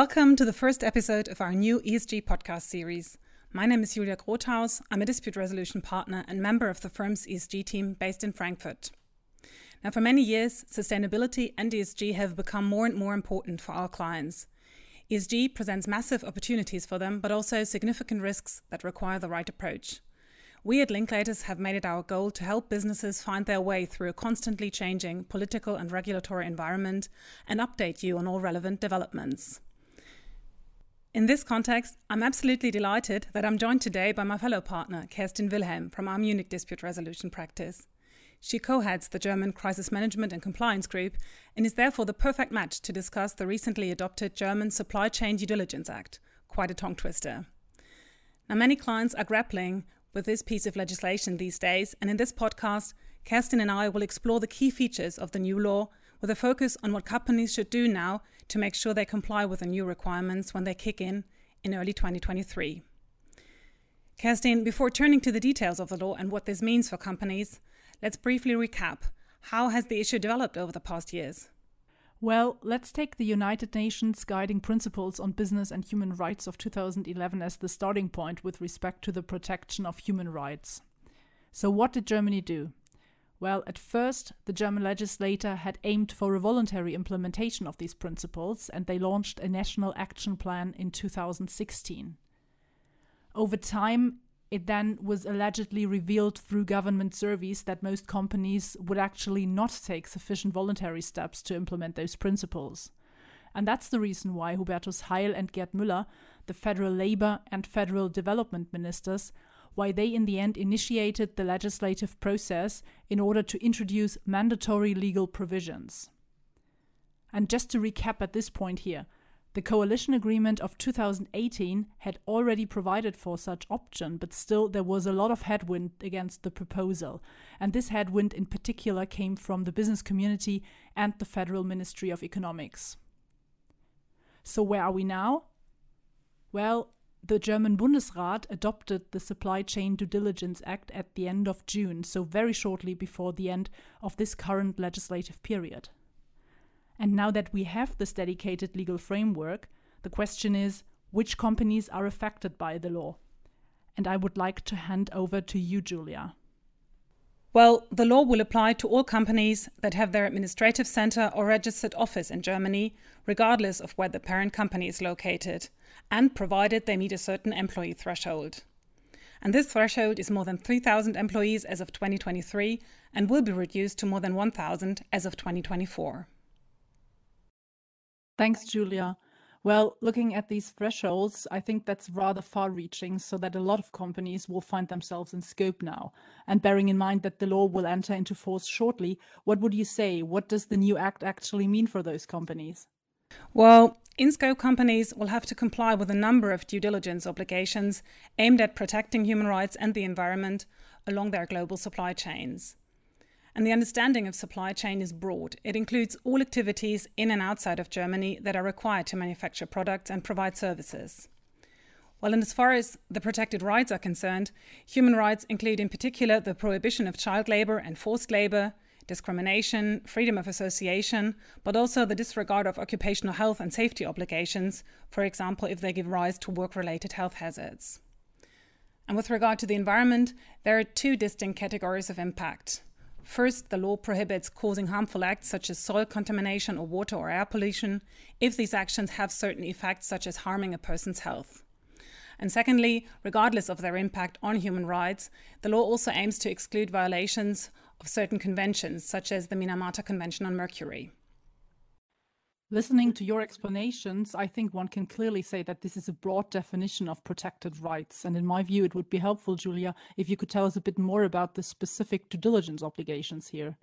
Welcome to the first episode of our new ESG podcast series. My name is Julia Grothaus. I'm a dispute resolution partner and member of the firm's ESG team based in Frankfurt. Now, for many years, sustainability and ESG have become more and more important for our clients. ESG presents massive opportunities for them, but also significant risks that require the right approach. We at Linklaters have made it our goal to help businesses find their way through a constantly changing political and regulatory environment and update you on all relevant developments. In this context, I'm absolutely delighted that I'm joined today by my fellow partner, Kerstin Wilhelm from our Munich dispute resolution practice. She co heads the German Crisis Management and Compliance Group and is therefore the perfect match to discuss the recently adopted German Supply Chain Due Diligence Act. Quite a tongue twister. Now, many clients are grappling with this piece of legislation these days, and in this podcast, Kerstin and I will explore the key features of the new law with a focus on what companies should do now to make sure they comply with the new requirements when they kick in in early 2023. Kerstin, before turning to the details of the law and what this means for companies, let's briefly recap. How has the issue developed over the past years? Well, let's take the United Nations Guiding Principles on Business and Human Rights of 2011 as the starting point with respect to the protection of human rights. So, what did Germany do? Well, at first, the German legislator had aimed for a voluntary implementation of these principles, and they launched a national action plan in 2016. Over time, it then was allegedly revealed through government surveys that most companies would actually not take sufficient voluntary steps to implement those principles. And that's the reason why Hubertus Heil and Gerd Müller, the federal labor and federal development ministers, why they in the end initiated the legislative process in order to introduce mandatory legal provisions. And just to recap at this point here, the coalition agreement of 2018 had already provided for such option, but still there was a lot of headwind against the proposal. And this headwind in particular came from the business community and the Federal Ministry of Economics. So where are we now? Well, the German Bundesrat adopted the Supply Chain Due Diligence Act at the end of June, so very shortly before the end of this current legislative period. And now that we have this dedicated legal framework, the question is which companies are affected by the law? And I would like to hand over to you, Julia. Well, the law will apply to all companies that have their administrative center or registered office in Germany, regardless of where the parent company is located, and provided they meet a certain employee threshold. And this threshold is more than 3,000 employees as of 2023 and will be reduced to more than 1,000 as of 2024. Thanks, Julia. Well, looking at these thresholds, I think that's rather far reaching, so that a lot of companies will find themselves in scope now. And bearing in mind that the law will enter into force shortly, what would you say? What does the new act actually mean for those companies? Well, in scope companies will have to comply with a number of due diligence obligations aimed at protecting human rights and the environment along their global supply chains. And the understanding of supply chain is broad. It includes all activities in and outside of Germany that are required to manufacture products and provide services. Well, and as far as the protected rights are concerned, human rights include in particular the prohibition of child labor and forced labor, discrimination, freedom of association, but also the disregard of occupational health and safety obligations, for example, if they give rise to work related health hazards. And with regard to the environment, there are two distinct categories of impact. First, the law prohibits causing harmful acts such as soil contamination or water or air pollution if these actions have certain effects such as harming a person's health. And secondly, regardless of their impact on human rights, the law also aims to exclude violations of certain conventions, such as the Minamata Convention on Mercury. Listening to your explanations, I think one can clearly say that this is a broad definition of protected rights. And in my view, it would be helpful, Julia, if you could tell us a bit more about the specific due diligence obligations here.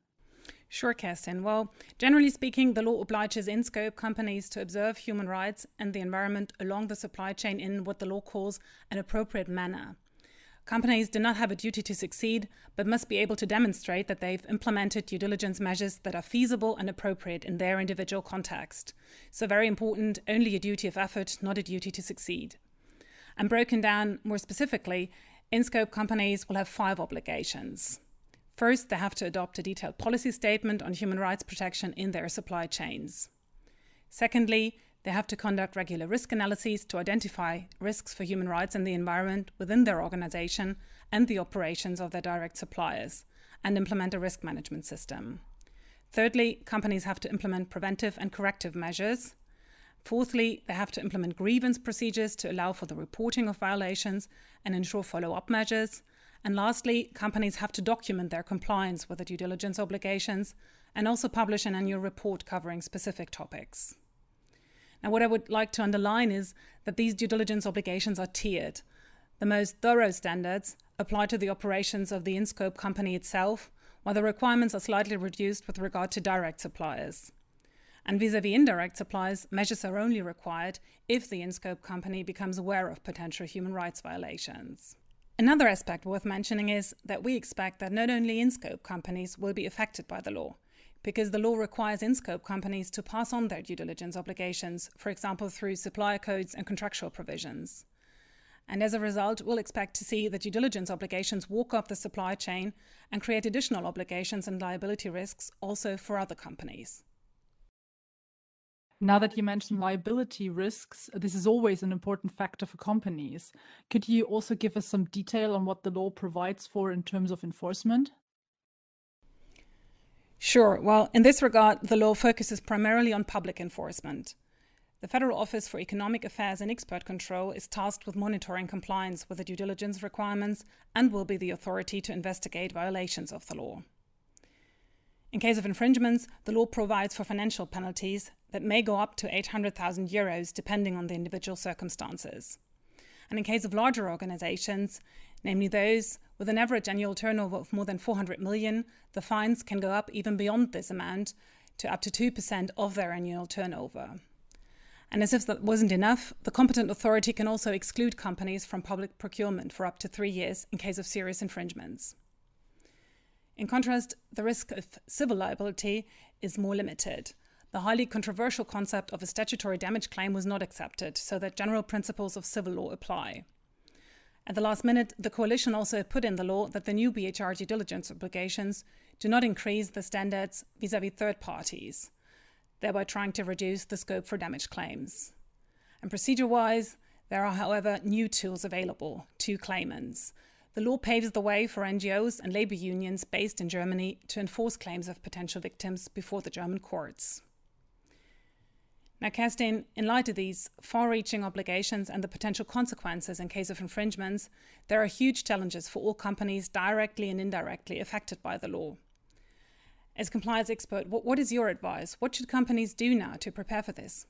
Sure, Kerstin. Well, generally speaking, the law obliges in scope companies to observe human rights and the environment along the supply chain in what the law calls an appropriate manner. Companies do not have a duty to succeed, but must be able to demonstrate that they've implemented due diligence measures that are feasible and appropriate in their individual context. So, very important, only a duty of effort, not a duty to succeed. And broken down more specifically, in scope companies will have five obligations. First, they have to adopt a detailed policy statement on human rights protection in their supply chains. Secondly, they have to conduct regular risk analyses to identify risks for human rights and the environment within their organization and the operations of their direct suppliers, and implement a risk management system. Thirdly, companies have to implement preventive and corrective measures. Fourthly, they have to implement grievance procedures to allow for the reporting of violations and ensure follow up measures. And lastly, companies have to document their compliance with the due diligence obligations and also publish an annual report covering specific topics. Now, what I would like to underline is that these due diligence obligations are tiered. The most thorough standards apply to the operations of the in scope company itself, while the requirements are slightly reduced with regard to direct suppliers. And vis a vis indirect suppliers, measures are only required if the in scope company becomes aware of potential human rights violations. Another aspect worth mentioning is that we expect that not only in scope companies will be affected by the law, because the law requires in scope companies to pass on their due diligence obligations, for example, through supplier codes and contractual provisions. And as a result, we'll expect to see the due diligence obligations walk up the supply chain and create additional obligations and liability risks also for other companies. Now that you mentioned liability risks, this is always an important factor for companies. Could you also give us some detail on what the law provides for in terms of enforcement? Sure. Well, in this regard, the law focuses primarily on public enforcement. The Federal Office for Economic Affairs and Export Control is tasked with monitoring compliance with the due diligence requirements and will be the authority to investigate violations of the law. In case of infringements, the law provides for financial penalties that may go up to 800,000 euros depending on the individual circumstances. And in case of larger organizations, namely those with an average annual turnover of more than 400 million, the fines can go up even beyond this amount to up to 2% of their annual turnover. And as if that wasn't enough, the competent authority can also exclude companies from public procurement for up to three years in case of serious infringements. In contrast, the risk of civil liability is more limited. The highly controversial concept of a statutory damage claim was not accepted, so that general principles of civil law apply. At the last minute, the coalition also put in the law that the new BHR due diligence obligations do not increase the standards vis a vis third parties, thereby trying to reduce the scope for damage claims. And procedure wise, there are, however, new tools available to claimants. The law paves the way for NGOs and labor unions based in Germany to enforce claims of potential victims before the German courts. Now, Kerstin, in light of these far reaching obligations and the potential consequences in case of infringements, there are huge challenges for all companies directly and indirectly affected by the law. As compliance expert, what is your advice? What should companies do now to prepare for this?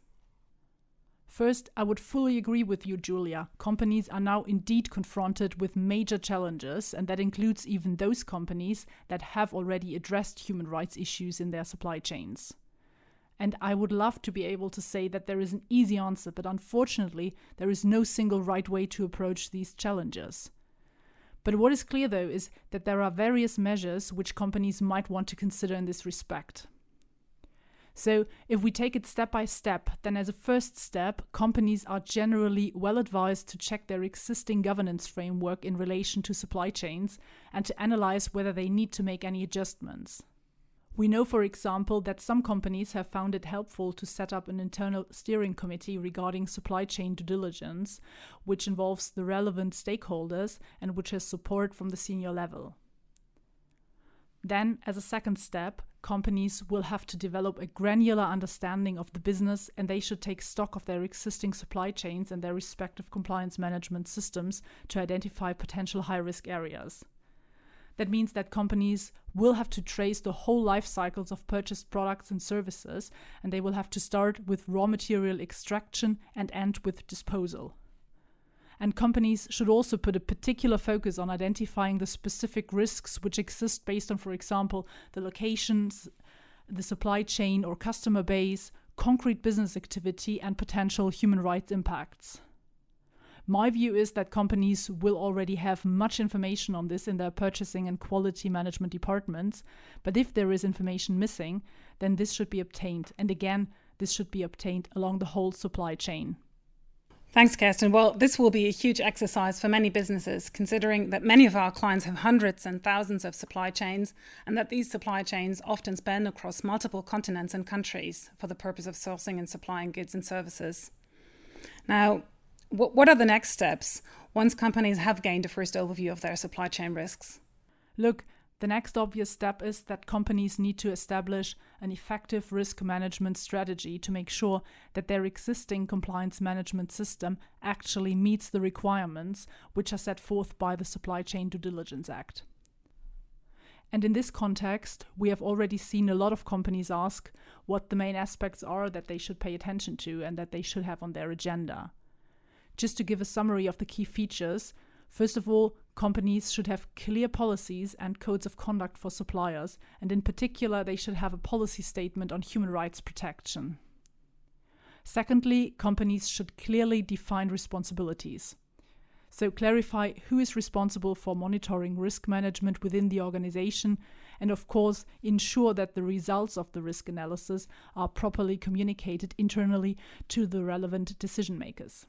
First, I would fully agree with you, Julia. Companies are now indeed confronted with major challenges, and that includes even those companies that have already addressed human rights issues in their supply chains. And I would love to be able to say that there is an easy answer, but unfortunately, there is no single right way to approach these challenges. But what is clear, though, is that there are various measures which companies might want to consider in this respect. So, if we take it step by step, then as a first step, companies are generally well advised to check their existing governance framework in relation to supply chains and to analyze whether they need to make any adjustments. We know, for example, that some companies have found it helpful to set up an internal steering committee regarding supply chain due diligence, which involves the relevant stakeholders and which has support from the senior level. Then, as a second step, companies will have to develop a granular understanding of the business and they should take stock of their existing supply chains and their respective compliance management systems to identify potential high risk areas. That means that companies will have to trace the whole life cycles of purchased products and services, and they will have to start with raw material extraction and end with disposal. And companies should also put a particular focus on identifying the specific risks which exist based on, for example, the locations, the supply chain or customer base, concrete business activity, and potential human rights impacts. My view is that companies will already have much information on this in their purchasing and quality management departments, but if there is information missing, then this should be obtained. And again, this should be obtained along the whole supply chain. Thanks, Kerstin. Well, this will be a huge exercise for many businesses, considering that many of our clients have hundreds and thousands of supply chains, and that these supply chains often span across multiple continents and countries for the purpose of sourcing and supplying goods and services. Now, what what are the next steps once companies have gained a first overview of their supply chain risks? Look, the next obvious step is that companies need to establish an effective risk management strategy to make sure that their existing compliance management system actually meets the requirements which are set forth by the Supply Chain Due Diligence Act. And in this context, we have already seen a lot of companies ask what the main aspects are that they should pay attention to and that they should have on their agenda. Just to give a summary of the key features, First of all, companies should have clear policies and codes of conduct for suppliers, and in particular, they should have a policy statement on human rights protection. Secondly, companies should clearly define responsibilities. So, clarify who is responsible for monitoring risk management within the organization, and of course, ensure that the results of the risk analysis are properly communicated internally to the relevant decision makers.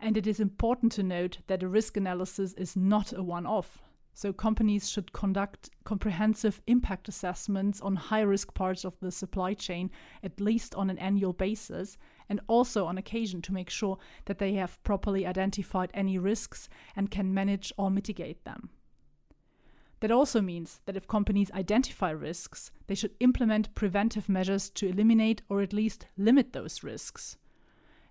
And it is important to note that a risk analysis is not a one off. So, companies should conduct comprehensive impact assessments on high risk parts of the supply chain, at least on an annual basis, and also on occasion to make sure that they have properly identified any risks and can manage or mitigate them. That also means that if companies identify risks, they should implement preventive measures to eliminate or at least limit those risks.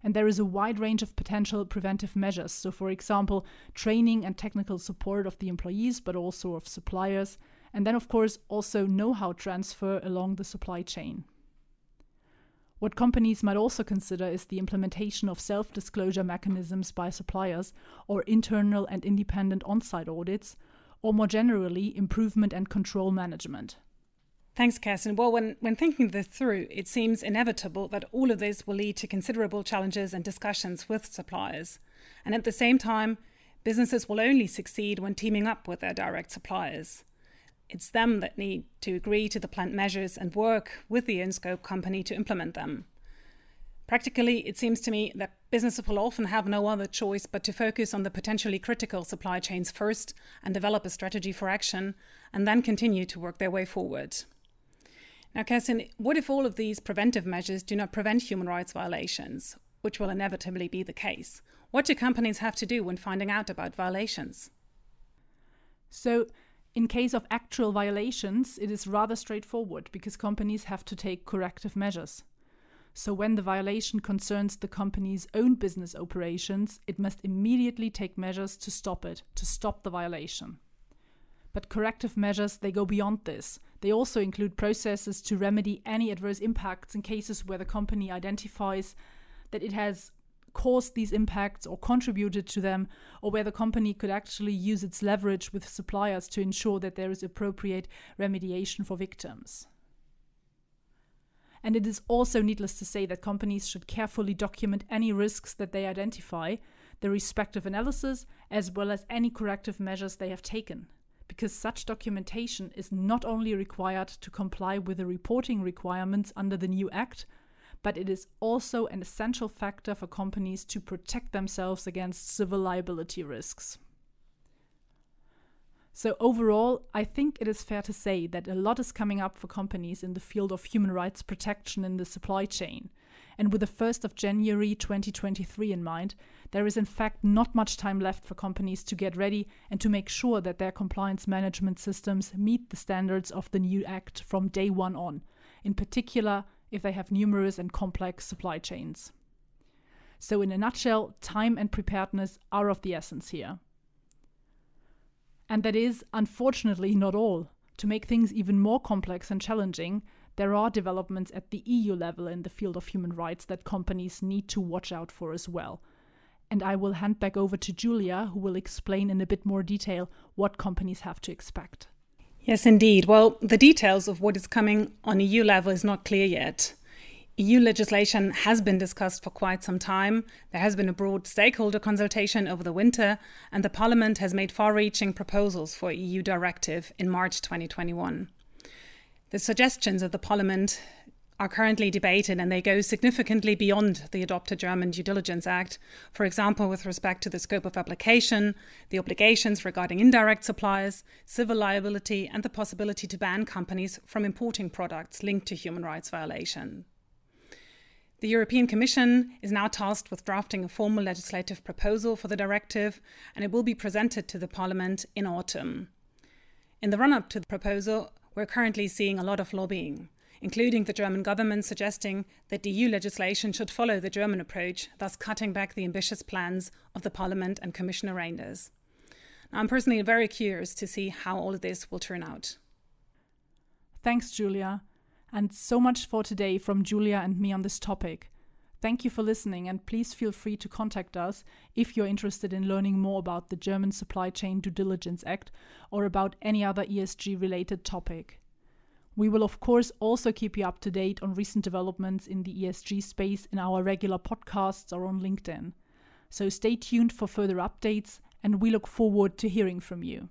And there is a wide range of potential preventive measures. So, for example, training and technical support of the employees, but also of suppliers. And then, of course, also know how transfer along the supply chain. What companies might also consider is the implementation of self disclosure mechanisms by suppliers, or internal and independent on site audits, or more generally, improvement and control management. Thanks, Kerstin. Well, when, when thinking this through, it seems inevitable that all of this will lead to considerable challenges and discussions with suppliers. And at the same time, businesses will only succeed when teaming up with their direct suppliers. It's them that need to agree to the planned measures and work with the in scope company to implement them. Practically, it seems to me that businesses will often have no other choice but to focus on the potentially critical supply chains first and develop a strategy for action, and then continue to work their way forward. Now, Kerstin, what if all of these preventive measures do not prevent human rights violations, which will inevitably be the case? What do companies have to do when finding out about violations? So, in case of actual violations, it is rather straightforward because companies have to take corrective measures. So, when the violation concerns the company's own business operations, it must immediately take measures to stop it, to stop the violation. But corrective measures, they go beyond this. They also include processes to remedy any adverse impacts in cases where the company identifies that it has caused these impacts or contributed to them, or where the company could actually use its leverage with suppliers to ensure that there is appropriate remediation for victims. And it is also needless to say that companies should carefully document any risks that they identify, the respective analysis, as well as any corrective measures they have taken because such documentation is not only required to comply with the reporting requirements under the new Act, but it is also an essential factor for companies to protect themselves against civil liability risks. So, overall, I think it is fair to say that a lot is coming up for companies in the field of human rights protection in the supply chain. And with the 1st of January 2023 in mind, there is in fact not much time left for companies to get ready and to make sure that their compliance management systems meet the standards of the new Act from day one on, in particular if they have numerous and complex supply chains. So, in a nutshell, time and preparedness are of the essence here. And that is, unfortunately, not all. To make things even more complex and challenging, there are developments at the EU level in the field of human rights that companies need to watch out for as well and I will hand back over to Julia, who will explain in a bit more detail what companies have to expect. Yes, indeed. Well, the details of what is coming on EU level is not clear yet. EU legislation has been discussed for quite some time. There has been a broad stakeholder consultation over the winter, and the Parliament has made far reaching proposals for EU directive in March 2021. The suggestions of the Parliament are currently debated and they go significantly beyond the adopted German Due Diligence Act, for example, with respect to the scope of application, the obligations regarding indirect suppliers, civil liability, and the possibility to ban companies from importing products linked to human rights violation. The European Commission is now tasked with drafting a formal legislative proposal for the directive, and it will be presented to the Parliament in autumn. In the run up to the proposal, we're currently seeing a lot of lobbying including the German government suggesting that EU legislation should follow the German approach, thus cutting back the ambitious plans of the Parliament and Commissioner Reynders. Now, I'm personally very curious to see how all of this will turn out. Thanks, Julia. And so much for today from Julia and me on this topic. Thank you for listening, and please feel free to contact us if you're interested in learning more about the German Supply Chain Due Diligence Act or about any other ESG related topic. We will, of course, also keep you up to date on recent developments in the ESG space in our regular podcasts or on LinkedIn. So stay tuned for further updates, and we look forward to hearing from you.